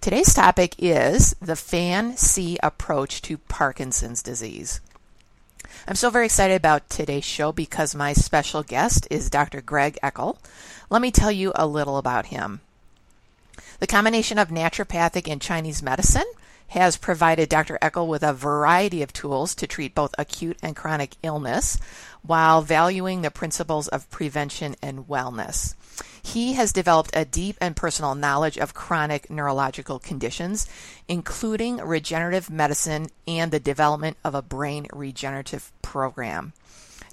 Today's topic is the Fan-C approach to Parkinson's disease. I'm so very excited about today's show because my special guest is Dr. Greg Eckel. Let me tell you a little about him. The combination of naturopathic and Chinese medicine has provided Dr. Eckel with a variety of tools to treat both acute and chronic illness while valuing the principles of prevention and wellness. He has developed a deep and personal knowledge of chronic neurological conditions, including regenerative medicine and the development of a brain regenerative program.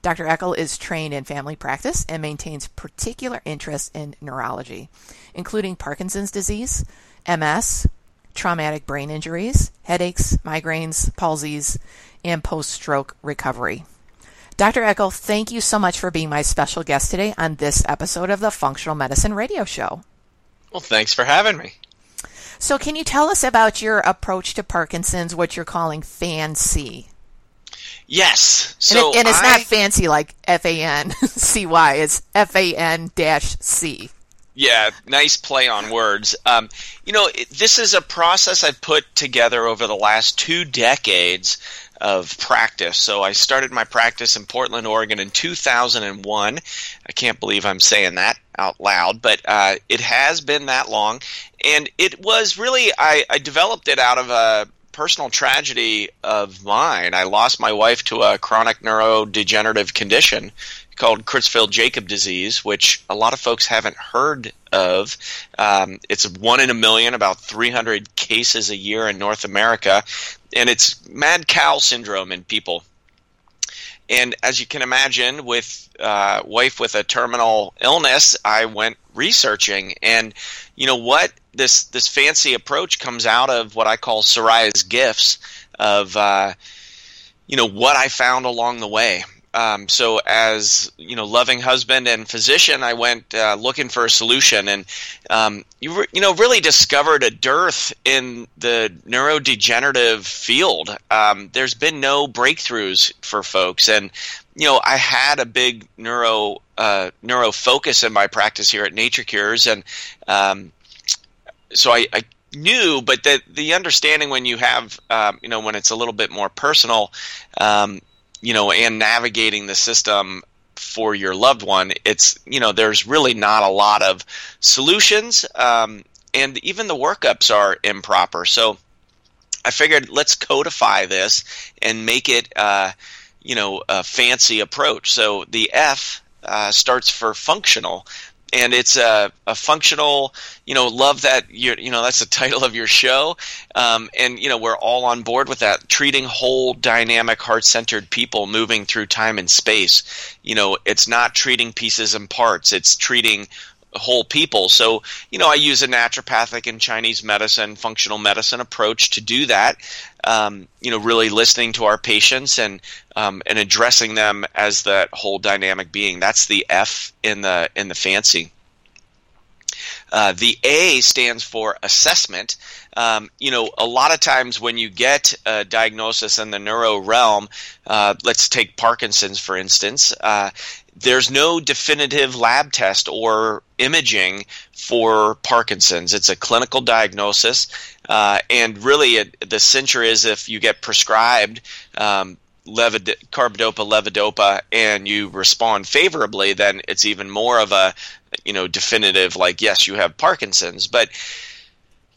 Dr. Eckel is trained in family practice and maintains particular interest in neurology, including Parkinson's disease, MS, traumatic brain injuries, headaches, migraines, palsies, and post stroke recovery. Dr. Eckel, thank you so much for being my special guest today on this episode of the Functional Medicine Radio Show. Well, thanks for having me. So, can you tell us about your approach to Parkinson's, what you're calling Fan-C? Yes. So and, it, and it's I... not fancy like F A N C Y, it's F A N dash C. Yeah, nice play on words. Um, you know, this is a process I've put together over the last two decades of practice. So I started my practice in Portland, Oregon in 2001. I can't believe I'm saying that out loud, but uh, it has been that long. And it was really, I, I developed it out of a personal tragedy of mine. I lost my wife to a chronic neurodegenerative condition called Creutzfeldt Jakob disease, which a lot of folks haven't heard of. Um, it's one in a million, about 300 cases a year in North America, and it's mad cow syndrome in people. And as you can imagine, with uh, wife with a terminal illness, I went researching, and you know what? This this fancy approach comes out of what I call Soraya's gifts of uh, you know what I found along the way. Um, so, as you know, loving husband and physician, I went uh, looking for a solution, and um, you re- you know really discovered a dearth in the neurodegenerative field. Um, there's been no breakthroughs for folks, and you know I had a big neuro uh, neuro focus in my practice here at Nature Cures, and um, so I, I knew, but the the understanding when you have, um, you know, when it's a little bit more personal, um, you know, and navigating the system for your loved one, it's you know, there's really not a lot of solutions, um, and even the workups are improper. So I figured let's codify this and make it, uh, you know, a fancy approach. So the F uh, starts for functional and it's a, a functional you know love that you you know that's the title of your show. Um, and you know we're all on board with that treating whole dynamic heart-centered people moving through time and space. You know it's not treating pieces and parts. It's treating whole people. So, you know, I use a naturopathic and Chinese medicine, functional medicine approach to do that. Um, you know, really listening to our patients and um, and addressing them as that whole dynamic being. That's the F in the in the fancy. Uh, the A stands for assessment. Um, you know, a lot of times when you get a diagnosis in the neuro realm, uh, let's take Parkinson's for instance, uh, there's no definitive lab test or imaging for Parkinson's. It's a clinical diagnosis, uh, and really, it, the censure is if you get prescribed um, carbidopa, levodopa, and you respond favorably, then it's even more of a you know definitive like yes, you have Parkinson's. But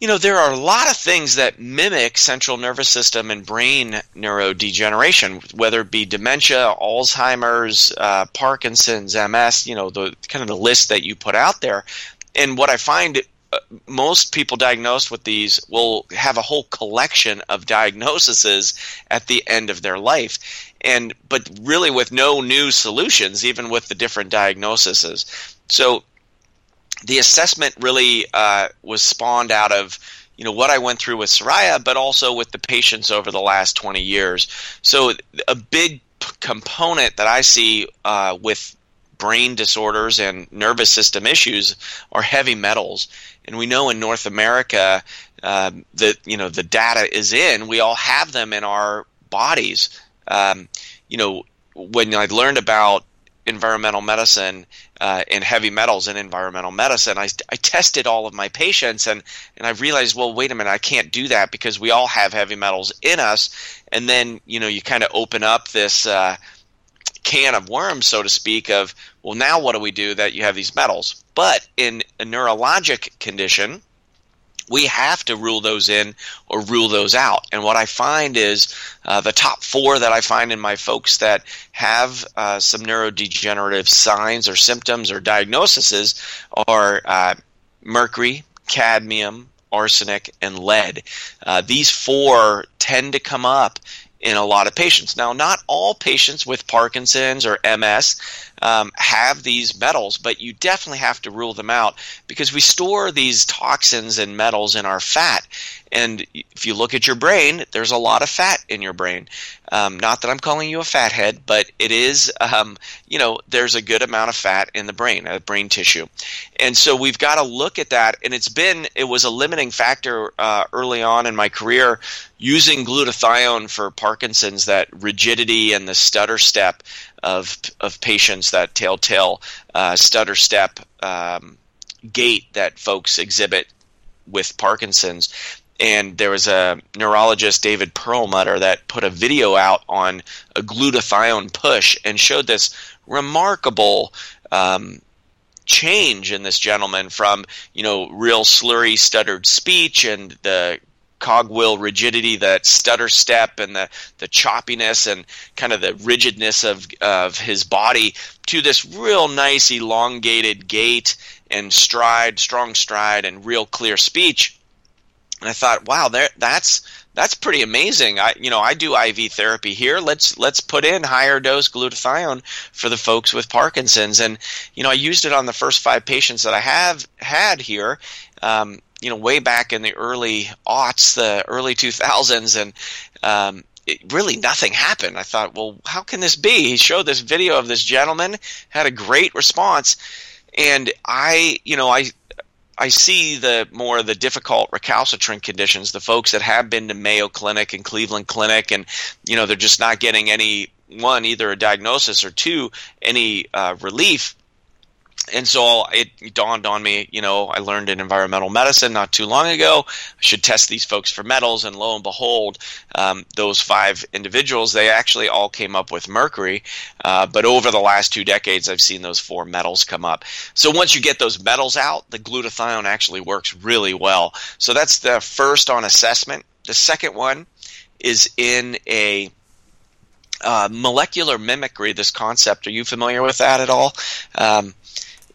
you know, there are a lot of things that mimic central nervous system and brain neurodegeneration, whether it be dementia, Alzheimer's, uh, Parkinson's, MS, you know, the kind of the list that you put out there. And what I find uh, most people diagnosed with these will have a whole collection of diagnoses at the end of their life and but really with no new solutions even with the different diagnoses so the assessment really uh, was spawned out of you know what I went through with Soraya, but also with the patients over the last 20 years. So a big p- component that I see uh, with brain disorders and nervous system issues are heavy metals, and we know in North America um, that you know the data is in. We all have them in our bodies. Um, you know when I learned about environmental medicine uh, and heavy metals in environmental medicine. I, I tested all of my patients and, and I realized, well, wait a minute, I can't do that because we all have heavy metals in us. And then, you know, you kind of open up this uh, can of worms, so to speak, of, well, now what do we do that you have these metals? But in a neurologic condition, we have to rule those in or rule those out. And what I find is uh, the top four that I find in my folks that have uh, some neurodegenerative signs or symptoms or diagnoses are uh, mercury, cadmium, arsenic, and lead. Uh, these four tend to come up in a lot of patients. Now, not all patients with Parkinson's or MS um, have these metals, but you definitely have to rule them out because we store these toxins and metals in our fat. And if you look at your brain, there's a lot of fat in your brain. Um, not that I'm calling you a fathead, but it is, um, you know, there's a good amount of fat in the brain, uh, brain tissue. And so we've got to look at that. And it's been, it was a limiting factor uh, early on in my career using glutathione for Parkinson's, that rigidity and the stutter step of, of patients, that telltale uh, stutter step um, gait that folks exhibit with Parkinson's. And there was a neurologist, David Perlmutter, that put a video out on a glutathione push and showed this remarkable um, change in this gentleman from you know real slurry, stuttered speech and the cogwheel rigidity, that stutter step, and the the choppiness and kind of the rigidness of of his body to this real nice elongated gait and stride, strong stride, and real clear speech and I thought, wow, there, that's that's pretty amazing. I you know I do IV therapy here. Let's let's put in higher dose glutathione for the folks with Parkinson's, and you know I used it on the first five patients that I have had here. Um, you know, way back in the early aughts, the early 2000s, and um, it, really nothing happened. I thought, well, how can this be? He showed this video of this gentleman, had a great response, and I, you know, I I see the more the difficult recalcitrant conditions, the folks that have been to Mayo Clinic and Cleveland Clinic, and you know they're just not getting any one either a diagnosis or two any uh, relief and so it dawned on me, you know, I learned in environmental medicine not too long ago. I should test these folks for metals, and lo and behold, um, those five individuals, they actually all came up with mercury. Uh, but over the last two decades, I've seen those four metals come up. So once you get those metals out, the glutathione actually works really well. So that's the first on assessment. The second one is in a uh, molecular mimicry, this concept. Are you familiar with that at all? Um,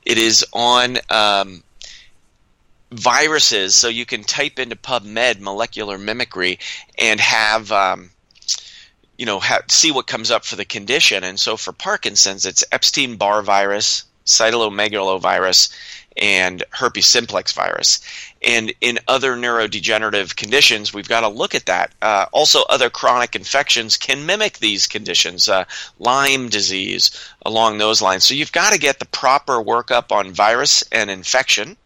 it is on um, viruses, so you can type into PubMed molecular mimicry and have um, you know ha- see what comes up for the condition. And so for Parkinson's, it's Epstein Barr virus, cytomegalovirus, and herpes simplex virus. And in other neurodegenerative conditions, we've got to look at that. Uh, also, other chronic infections can mimic these conditions, uh, Lyme disease, along those lines. So you've got to get the proper workup on virus and infection.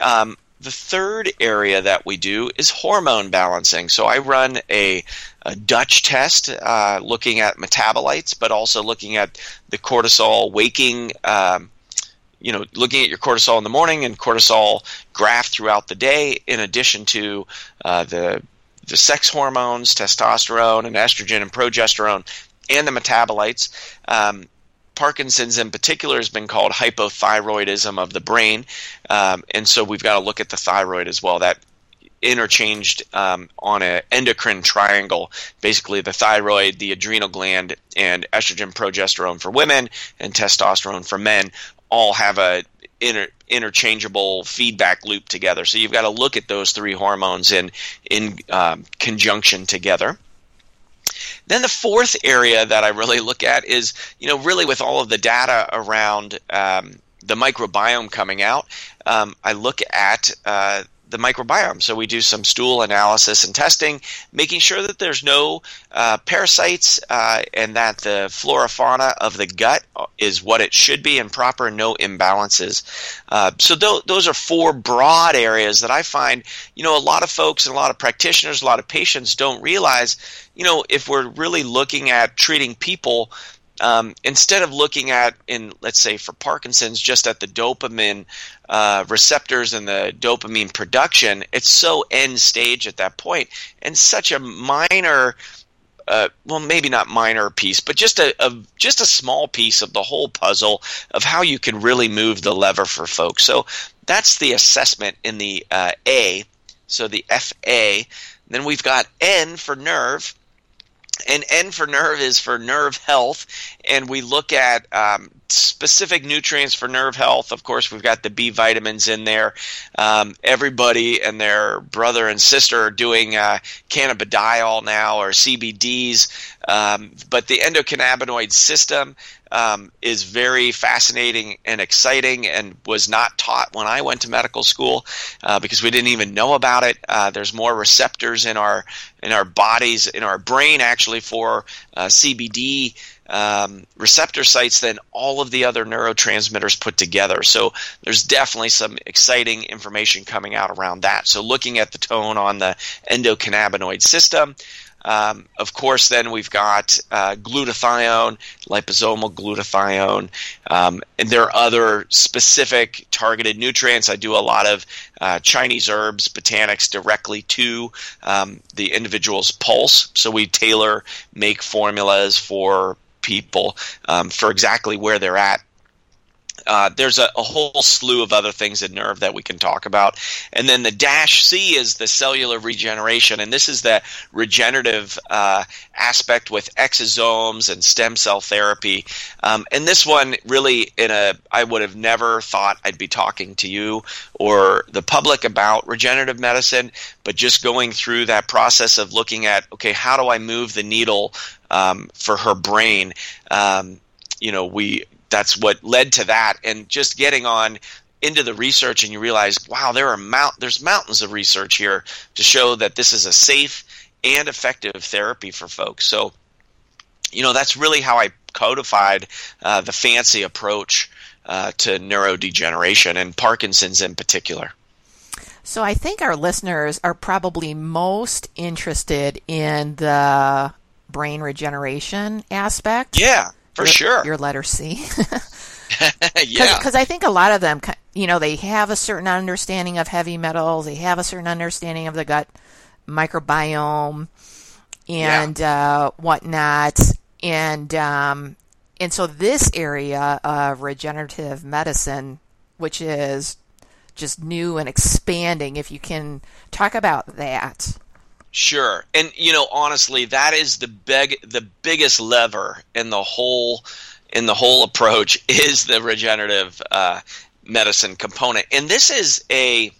Um, the third area that we do is hormone balancing. So I run a, a Dutch test uh, looking at metabolites, but also looking at the cortisol waking um, you know, looking at your cortisol in the morning and cortisol graph throughout the day, in addition to uh, the the sex hormones, testosterone and estrogen and progesterone, and the metabolites. Um, Parkinson's in particular has been called hypothyroidism of the brain, um, and so we've got to look at the thyroid as well. That interchanged um, on an endocrine triangle. Basically, the thyroid, the adrenal gland, and estrogen, progesterone for women, and testosterone for men all have a inter- interchangeable feedback loop together. So you've got to look at those three hormones in in um, conjunction together. Then the fourth area that I really look at is, you know, really with all of the data around um, the microbiome coming out, um, I look at uh, the microbiome. So we do some stool analysis and testing, making sure that there's no uh, parasites uh, and that the flora fauna of the gut is what it should be and proper, no imbalances. Uh, so th- those are four broad areas that I find, you know, a lot of folks and a lot of practitioners, a lot of patients don't realize, you know, if we're really looking at treating people um, instead of looking at in let's say for parkinson's just at the dopamine uh, receptors and the dopamine production it's so end stage at that point and such a minor uh, well, maybe not minor piece, but just a, a, just a small piece of the whole puzzle of how you can really move the lever for folks. So that's the assessment in the uh, A. So the FA. Then we've got N for nerve, and N for nerve is for nerve health, and we look at um, specific nutrients for nerve health. Of course, we've got the B vitamins in there. Um, everybody and their brother and sister are doing uh, cannabidiol now or CBDs, um, but the endocannabinoid system um, is very fascinating and exciting and was not taught when I went to medical school uh, because we didn't even know about it. Uh, there's more receptors in our in our bodies, in our brain, actually for uh, CBD um, receptor sites than all of the other neurotransmitters put together. So there's definitely some exciting information coming out around that. So looking at the tone on the endocannabinoid system. Um, of course, then we've got uh, glutathione, liposomal glutathione, um, and there are other specific targeted nutrients. I do a lot of uh, Chinese herbs, botanics directly to um, the individual's pulse. So we tailor make formulas for people um, for exactly where they're at. Uh, there's a, a, whole slew of other things in nerve that we can talk about. And then the dash C is the cellular regeneration. And this is the regenerative uh, aspect with exosomes and stem cell therapy. Um, and this one really in a, I would have never thought I'd be talking to you or the public about regenerative medicine, but just going through that process of looking at, okay, how do I move the needle um, for her brain. Um, you know, we that's what led to that, and just getting on into the research, and you realize, wow, there are mount there's mountains of research here to show that this is a safe and effective therapy for folks. So, you know, that's really how I codified uh, the fancy approach uh, to neurodegeneration and Parkinson's in particular. So I think our listeners are probably most interested in the brain regeneration aspect. Yeah, for your, sure. Your letter C. yeah. Because I think a lot of them, you know, they have a certain understanding of heavy metals, they have a certain understanding of the gut microbiome and yeah. uh, whatnot. And, um, and so this area of regenerative medicine, which is just new and expanding, if you can talk about that. Sure. And you know, honestly, that is the big the biggest lever in the whole in the whole approach is the regenerative uh, medicine component. And this is a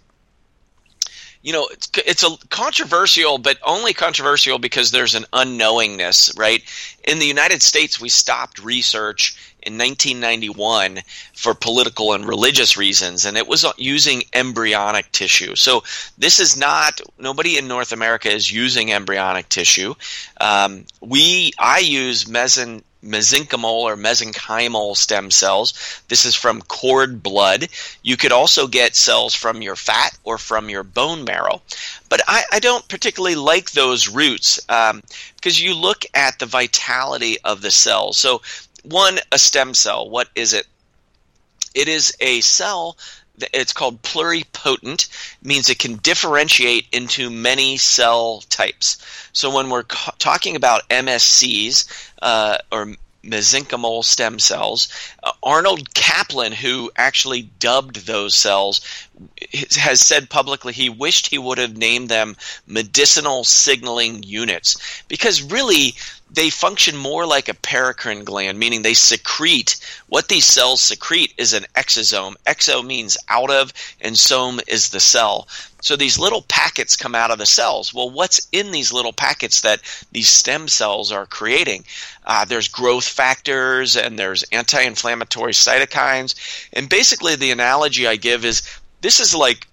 you know, it's, it's a controversial, but only controversial because there's an unknowingness, right? In the United States, we stopped research in 1991 for political and religious reasons, and it was using embryonic tissue. So this is not nobody in North America is using embryonic tissue. Um, we I use meson mesenchymal or mesenchymal stem cells. This is from cord blood. You could also get cells from your fat or from your bone marrow. But I, I don't particularly like those routes um, because you look at the vitality of the cells. So, one, a stem cell, what is it? It is a cell it's called pluripotent means it can differentiate into many cell types so when we're ca- talking about mscs uh, or mesenchymal stem cells. Uh, Arnold Caplan who actually dubbed those cells, has said publicly he wished he would have named them medicinal signaling units because really they function more like a paracrine gland, meaning they secrete what these cells secrete is an exosome. Exo means out of, and some is the cell. So these little packets come out of the cells. Well, what's in these little packets that these stem cells are creating? Uh, there's growth factors and there's anti inflammatory cytokines. And basically, the analogy I give is this is like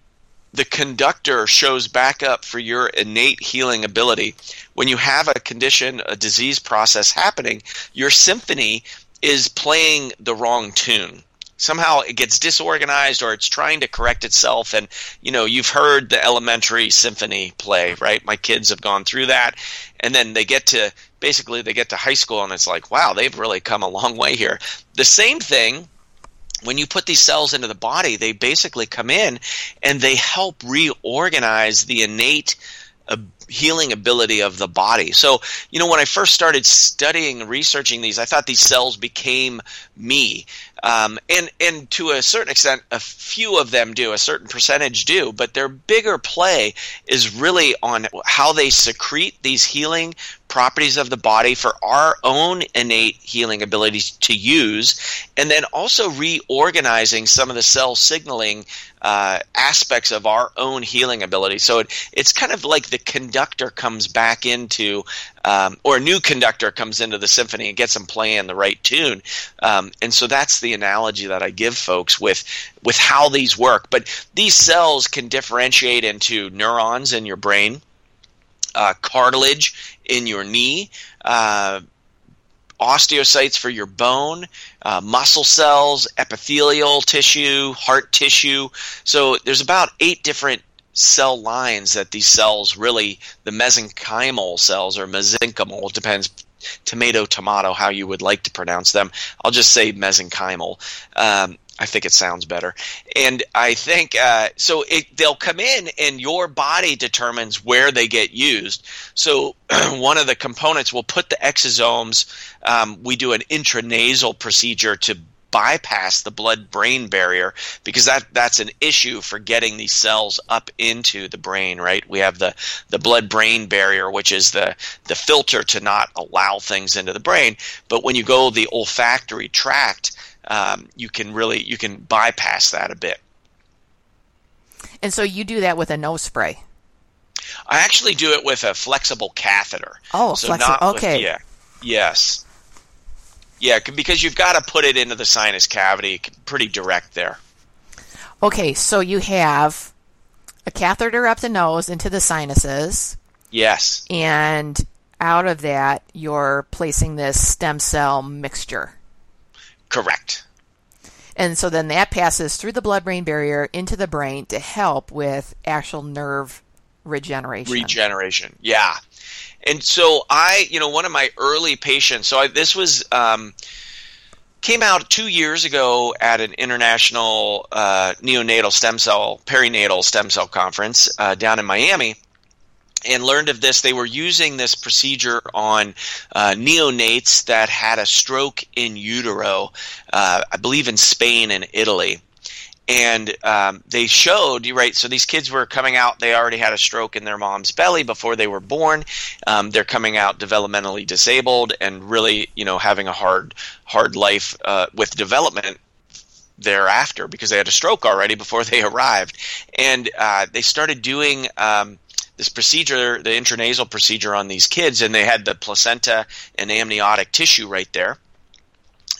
the conductor shows back up for your innate healing ability. When you have a condition, a disease process happening, your symphony is playing the wrong tune. Somehow it gets disorganized or it's trying to correct itself. And, you know, you've heard the elementary symphony play, right? My kids have gone through that. And then they get to basically they get to high school and it's like, wow, they've really come a long way here. The same thing when you put these cells into the body, they basically come in and they help reorganize the innate uh, healing ability of the body. So, you know, when I first started studying and researching these, I thought these cells became me. Um, and and to a certain extent, a few of them do, a certain percentage do, but their bigger play is really on how they secrete these healing properties of the body for our own innate healing abilities to use, and then also reorganizing some of the cell signaling uh, aspects of our own healing ability. So it, it's kind of like the conductor comes back into, um, or a new conductor comes into the symphony and gets them playing the right tune. Um, and so that's the analogy that I give folks with with how these work. But these cells can differentiate into neurons in your brain uh, cartilage in your knee, uh, osteocytes for your bone, uh, muscle cells, epithelial tissue, heart tissue. So there's about eight different cell lines that these cells really, the mesenchymal cells or mesenchymal, depends tomato tomato how you would like to pronounce them. I'll just say mesenchymal. Um, I think it sounds better. And I think uh, so. It, they'll come in, and your body determines where they get used. So one of the components will put the exosomes. Um, we do an intranasal procedure to bypass the blood brain barrier because that that's an issue for getting these cells up into the brain right we have the the blood brain barrier which is the the filter to not allow things into the brain but when you go the olfactory tract um, you can really you can bypass that a bit. And so you do that with a nose spray. I actually do it with a flexible catheter. Oh, so flexible. okay. With, yeah. Yes. Yeah, because you've got to put it into the sinus cavity, pretty direct there. Okay, so you have a catheter up the nose into the sinuses. Yes. And out of that, you're placing this stem cell mixture. Correct. And so then that passes through the blood brain barrier into the brain to help with actual nerve regeneration. Regeneration, yeah. And so I, you know, one of my early patients, so I, this was. Um, came out two years ago at an international uh, neonatal stem cell perinatal stem cell conference uh, down in Miami, and learned of this. They were using this procedure on uh, neonates that had a stroke in utero, uh, I believe in Spain and Italy. And um, they showed, you right, so these kids were coming out, they already had a stroke in their mom's belly before they were born. Um, they're coming out developmentally disabled and really, you know, having a hard, hard life uh, with development thereafter because they had a stroke already before they arrived. And uh, they started doing. Um, this procedure, the intranasal procedure on these kids, and they had the placenta and amniotic tissue right there,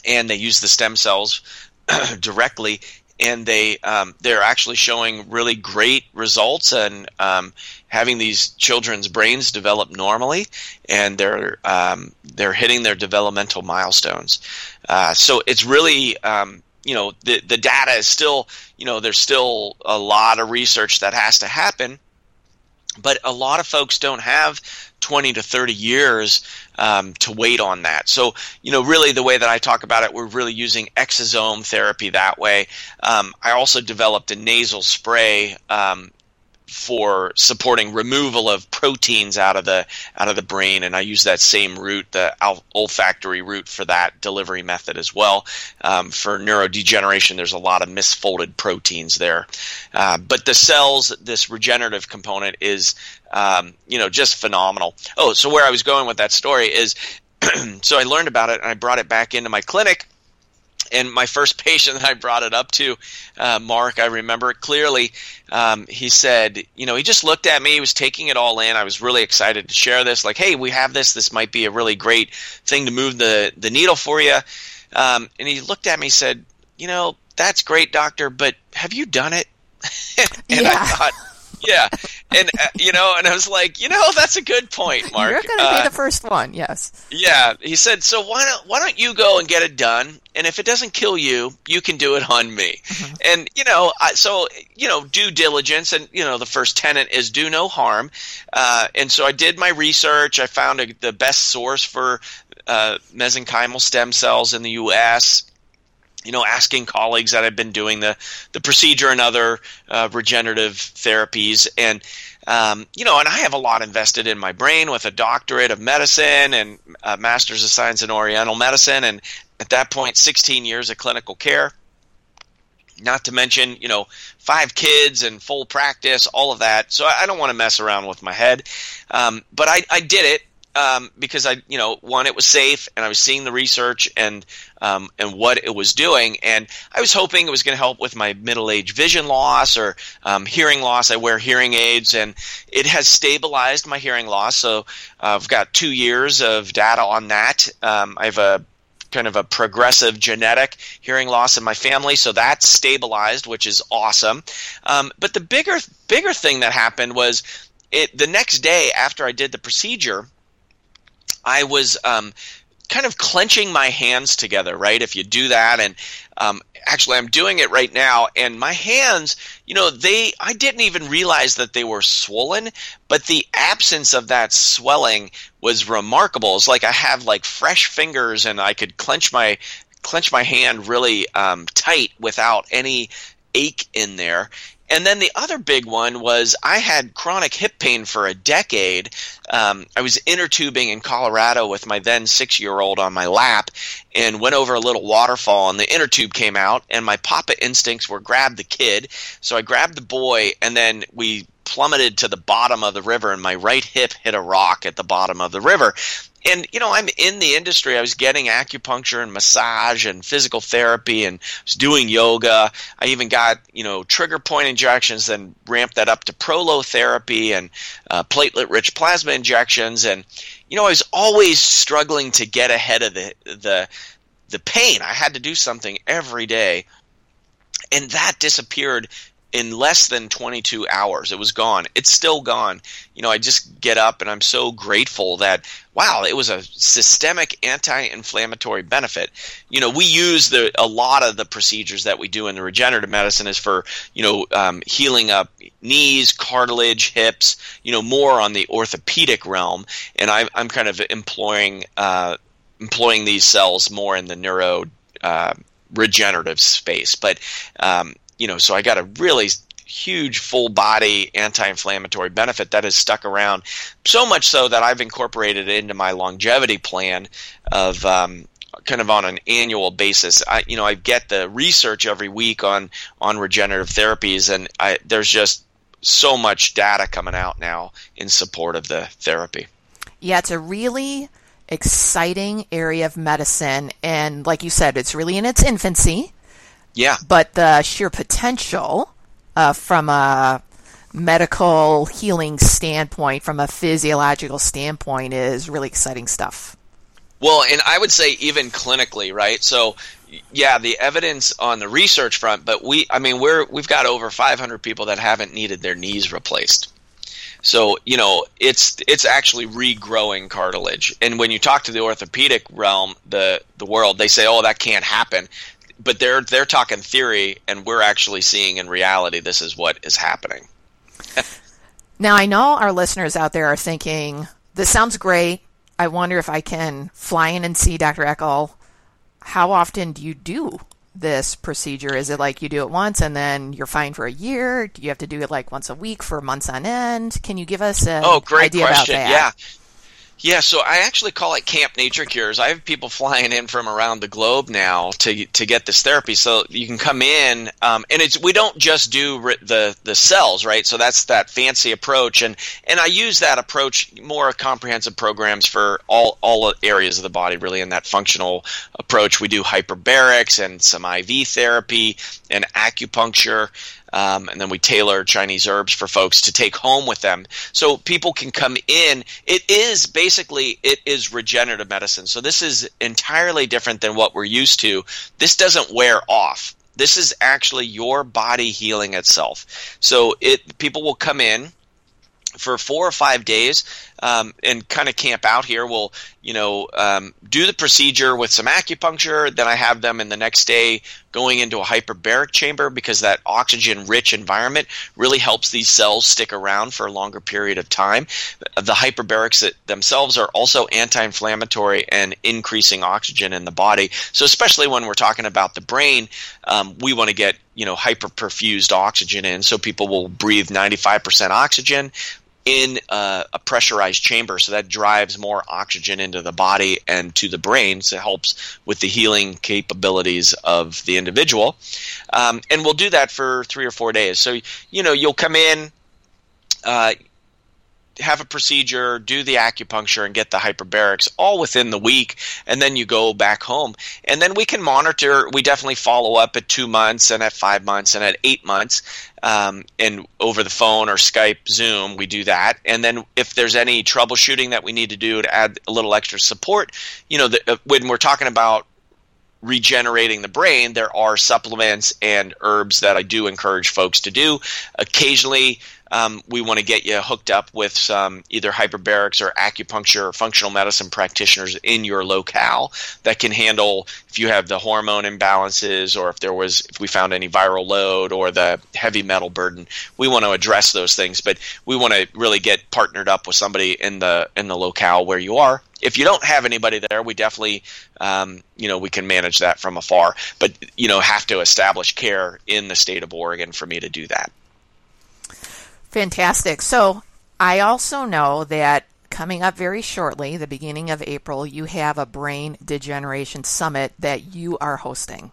and they used the stem cells directly, and they um, they're actually showing really great results and um, having these children's brains develop normally, and they're um, they're hitting their developmental milestones. Uh, so it's really um, you know the the data is still you know there's still a lot of research that has to happen but a lot of folks don't have 20 to 30 years um, to wait on that. So, you know, really the way that I talk about it, we're really using exosome therapy that way. Um, I also developed a nasal spray um, for supporting removal of proteins out of the out of the brain, and I use that same route, the olfactory route, for that delivery method as well. Um, for neurodegeneration, there's a lot of misfolded proteins there, uh, but the cells, this regenerative component is, um, you know, just phenomenal. Oh, so where I was going with that story is, so I learned about it and I brought it back into my clinic and my first patient that I brought it up to, uh, Mark, I remember it clearly. Um, he said, you know, he just looked at me. He was taking it all in. I was really excited to share this. Like, hey, we have this. This might be a really great thing to move the the needle for you. Um, and he looked at me, said, you know, that's great, doctor, but have you done it? and yeah. I thought, yeah, and uh, you know, and I was like, you know, that's a good point, Mark. You're going to uh, be the first one, yes. Yeah, he said. So why don't why don't you go and get it done? And if it doesn't kill you, you can do it on me. Mm-hmm. And you know, I, so you know, due diligence, and you know, the first tenant is do no harm. Uh, and so I did my research. I found a, the best source for uh, mesenchymal stem cells in the U.S you know, asking colleagues that have been doing the, the procedure and other uh, regenerative therapies. And, um, you know, and I have a lot invested in my brain with a doctorate of medicine and a master's of science in oriental medicine. And at that point, 16 years of clinical care. Not to mention, you know, five kids and full practice, all of that. So I don't want to mess around with my head. Um, but I, I did it um, because I, you know, one, it was safe, and I was seeing the research and um, and what it was doing, and I was hoping it was going to help with my middle age vision loss or um, hearing loss. I wear hearing aids, and it has stabilized my hearing loss. So uh, I've got two years of data on that. Um, I have a kind of a progressive genetic hearing loss in my family, so that's stabilized, which is awesome. Um, but the bigger bigger thing that happened was it the next day after I did the procedure I was um, kind of clenching my hands together, right? If you do that, and um, actually, I'm doing it right now, and my hands, you know, they, I didn't even realize that they were swollen, but the absence of that swelling was remarkable. It's like I have like fresh fingers, and I could clench my clench my hand really um, tight without any ache in there. And then the other big one was I had chronic hip pain for a decade. Um, I was inner tubing in Colorado with my then six year old on my lap and went over a little waterfall, and the inner tube came out, and my papa instincts were grab the kid. So I grabbed the boy, and then we plummeted to the bottom of the river, and my right hip hit a rock at the bottom of the river. And you know i'm in the industry. I was getting acupuncture and massage and physical therapy and was doing yoga. I even got you know trigger point injections then ramped that up to prolotherapy and uh, platelet rich plasma injections. And you know i was always struggling to get ahead of the the the pain. I had to do something every day. And that disappeared in less than 22 hours. It was gone. It's still gone. You know, I just get up and I'm so grateful that wow, it was a systemic anti-inflammatory benefit. You know, we use the a lot of the procedures that we do in the regenerative medicine is for you know um, healing up knees, cartilage, hips. You know, more on the orthopedic realm, and I, I'm kind of employing uh, employing these cells more in the neuro. Uh, regenerative space but um, you know, so I got a really huge full body anti-inflammatory benefit that has stuck around so much so that I've incorporated it into my longevity plan of um, kind of on an annual basis. I you know I get the research every week on on regenerative therapies and I there's just so much data coming out now in support of the therapy. Yeah, it's a really exciting area of medicine and like you said it's really in its infancy yeah. But the sheer potential uh, from a medical healing standpoint, from a physiological standpoint, is really exciting stuff. Well, and I would say even clinically, right? So, yeah, the evidence on the research front, but we, I mean, we're we've got over 500 people that haven't needed their knees replaced. So you know, it's it's actually regrowing cartilage. And when you talk to the orthopedic realm, the the world, they say, "Oh, that can't happen." But they're they're talking theory, and we're actually seeing in reality this is what is happening. now I know our listeners out there are thinking this sounds great. I wonder if I can fly in and see Dr. Eckel. How often do you do this procedure? Is it like you do it once and then you're fine for a year? Do you have to do it like once a week for months on end? Can you give us an oh, great idea question. about that? Yeah. Yeah, so I actually call it Camp Nature Cures. I have people flying in from around the globe now to to get this therapy. So you can come in, um, and it's we don't just do the the cells, right? So that's that fancy approach, and and I use that approach more comprehensive programs for all all areas of the body, really, in that functional approach. We do hyperbarics and some IV therapy and acupuncture. Um, and then we tailor Chinese herbs for folks to take home with them, so people can come in. It is basically it is regenerative medicine. So this is entirely different than what we're used to. This doesn't wear off. This is actually your body healing itself. So it people will come in for four or five days um, and kind of camp out here. We'll, you know, um, do the procedure with some acupuncture. Then I have them in the next day going into a hyperbaric chamber because that oxygen-rich environment really helps these cells stick around for a longer period of time. The hyperbarics themselves are also anti-inflammatory and increasing oxygen in the body. So especially when we're talking about the brain, um, we want to get you know hyperperfused oxygen in, so people will breathe 95% oxygen in a, a, pressurized chamber, so that drives more oxygen into the body and to the brain, so it helps with the healing capabilities of the individual. Um, and we'll do that for three or four days. So you know you'll come in. Uh, have a procedure, do the acupuncture, and get the hyperbarics all within the week, and then you go back home. And then we can monitor. We definitely follow up at two months, and at five months, and at eight months, um, and over the phone or Skype, Zoom, we do that. And then if there's any troubleshooting that we need to do to add a little extra support, you know, the, uh, when we're talking about regenerating the brain, there are supplements and herbs that I do encourage folks to do. Occasionally, um, we want to get you hooked up with some either hyperbarics or acupuncture or functional medicine practitioners in your locale that can handle if you have the hormone imbalances or if there was if we found any viral load or the heavy metal burden. We want to address those things, but we want to really get partnered up with somebody in the in the locale where you are. If you don't have anybody there, we definitely, um, you know, we can manage that from afar. But you know, have to establish care in the state of Oregon for me to do that. Fantastic. So I also know that coming up very shortly, the beginning of April, you have a brain degeneration summit that you are hosting.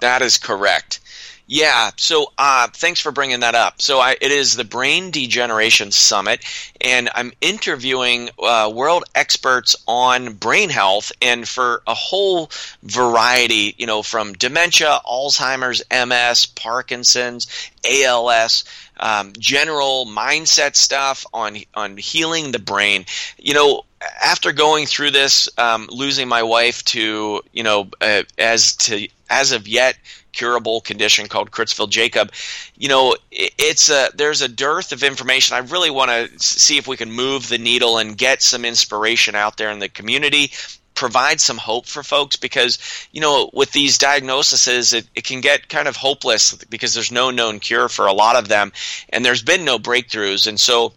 That is correct. Yeah, so uh, thanks for bringing that up. So I, it is the Brain Degeneration Summit, and I'm interviewing uh, world experts on brain health, and for a whole variety, you know, from dementia, Alzheimer's, MS, Parkinson's, ALS, um, general mindset stuff on on healing the brain. You know, after going through this, um, losing my wife to you know uh, as to as of yet curable condition called Creutzfeldt Jakob. You know, it's a there's a dearth of information. I really want to see if we can move the needle and get some inspiration out there in the community provide some hope for folks because you know with these diagnoses it, it can get kind of hopeless because there's no known cure for a lot of them and there's been no breakthroughs and so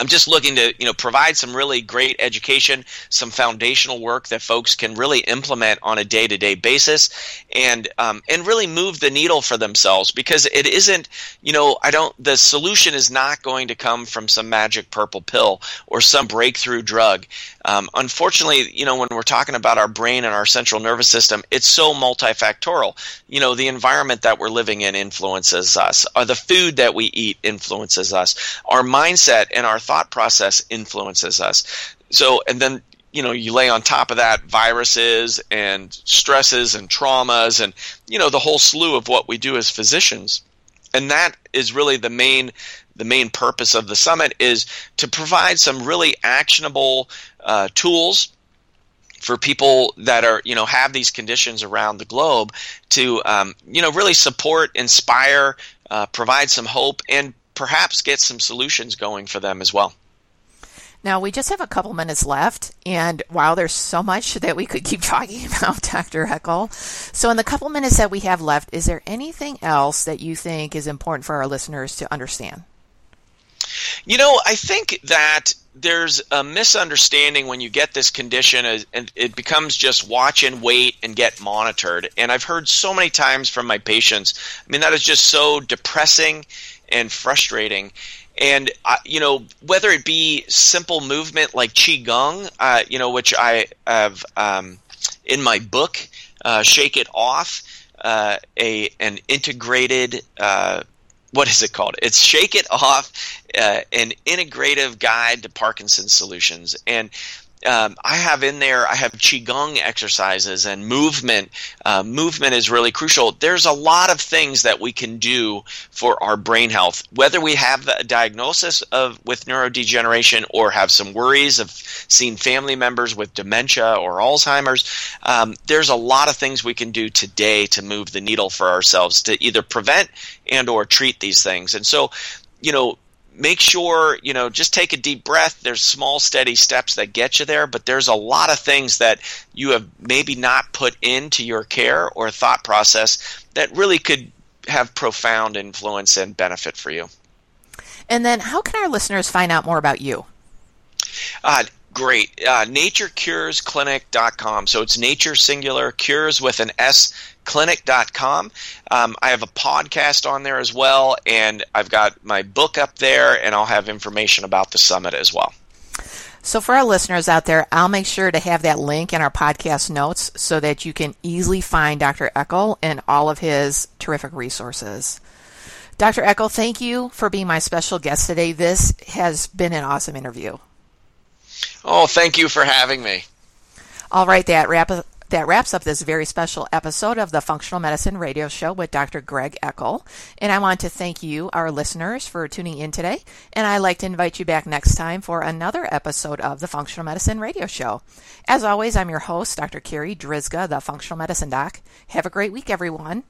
I'm just looking to you know provide some really great education, some foundational work that folks can really implement on a day to day basis, and um, and really move the needle for themselves because it isn't you know I don't the solution is not going to come from some magic purple pill or some breakthrough drug. Um, unfortunately, you know when we're talking about our brain and our central nervous system, it's so multifactorial. You know the environment that we're living in influences us, or the food that we eat influences us, our mindset and our thought process influences us. So, and then you know you lay on top of that viruses and stresses and traumas and you know the whole slew of what we do as physicians and that is really the main the main purpose of the summit is to provide some really actionable uh, tools for people that are you know have these conditions around the globe to um, you know really support inspire uh, provide some hope and perhaps get some solutions going for them as well. Now, we just have a couple minutes left, and wow, there's so much that we could keep talking about, Dr. Eckel. So, in the couple minutes that we have left, is there anything else that you think is important for our listeners to understand? You know, I think that there's a misunderstanding when you get this condition uh, and it becomes just watch and wait and get monitored and i've heard so many times from my patients i mean that is just so depressing and frustrating and uh, you know whether it be simple movement like qigong uh, you know which i have um, in my book uh, shake it off uh, a an integrated uh, what is it called? It's Shake It Off, uh, an integrative guide to Parkinson's solutions. And um, I have in there, I have qigong exercises and movement. Uh, movement is really crucial. There's a lot of things that we can do for our brain health, whether we have a diagnosis of with neurodegeneration or have some worries of seeing family members with dementia or Alzheimer's. Um, there's a lot of things we can do today to move the needle for ourselves to either prevent and or treat these things. And so, you know, make sure you know just take a deep breath. There's small steady steps that get you there but there's a lot of things that you have maybe not put into your care or thought process that really could have profound influence and benefit for you. And then how can our listeners find out more about you? Uh, great uh, naturecuresclinic.com so it's nature singular cures with an s clinic.com. Um, I have a podcast on there as well, and I've got my book up there, and I'll have information about the summit as well. So, for our listeners out there, I'll make sure to have that link in our podcast notes so that you can easily find Dr. Eckel and all of his terrific resources. Dr. Eckel, thank you for being my special guest today. This has been an awesome interview. Oh, thank you for having me. All right, that wrap that wraps up this very special episode of the Functional Medicine Radio Show with Dr. Greg Eckel. And I want to thank you, our listeners, for tuning in today. And I'd like to invite you back next time for another episode of the Functional Medicine Radio Show. As always, I'm your host, Dr. Carri Drzyzga, the Functional Medicine Doc. Have a great week, everyone.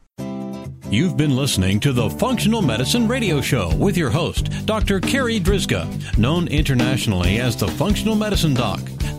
You've been listening to the Functional Medicine Radio Show with your host, Dr. Carri Drzyzga, known internationally as the Functional Medicine Doc.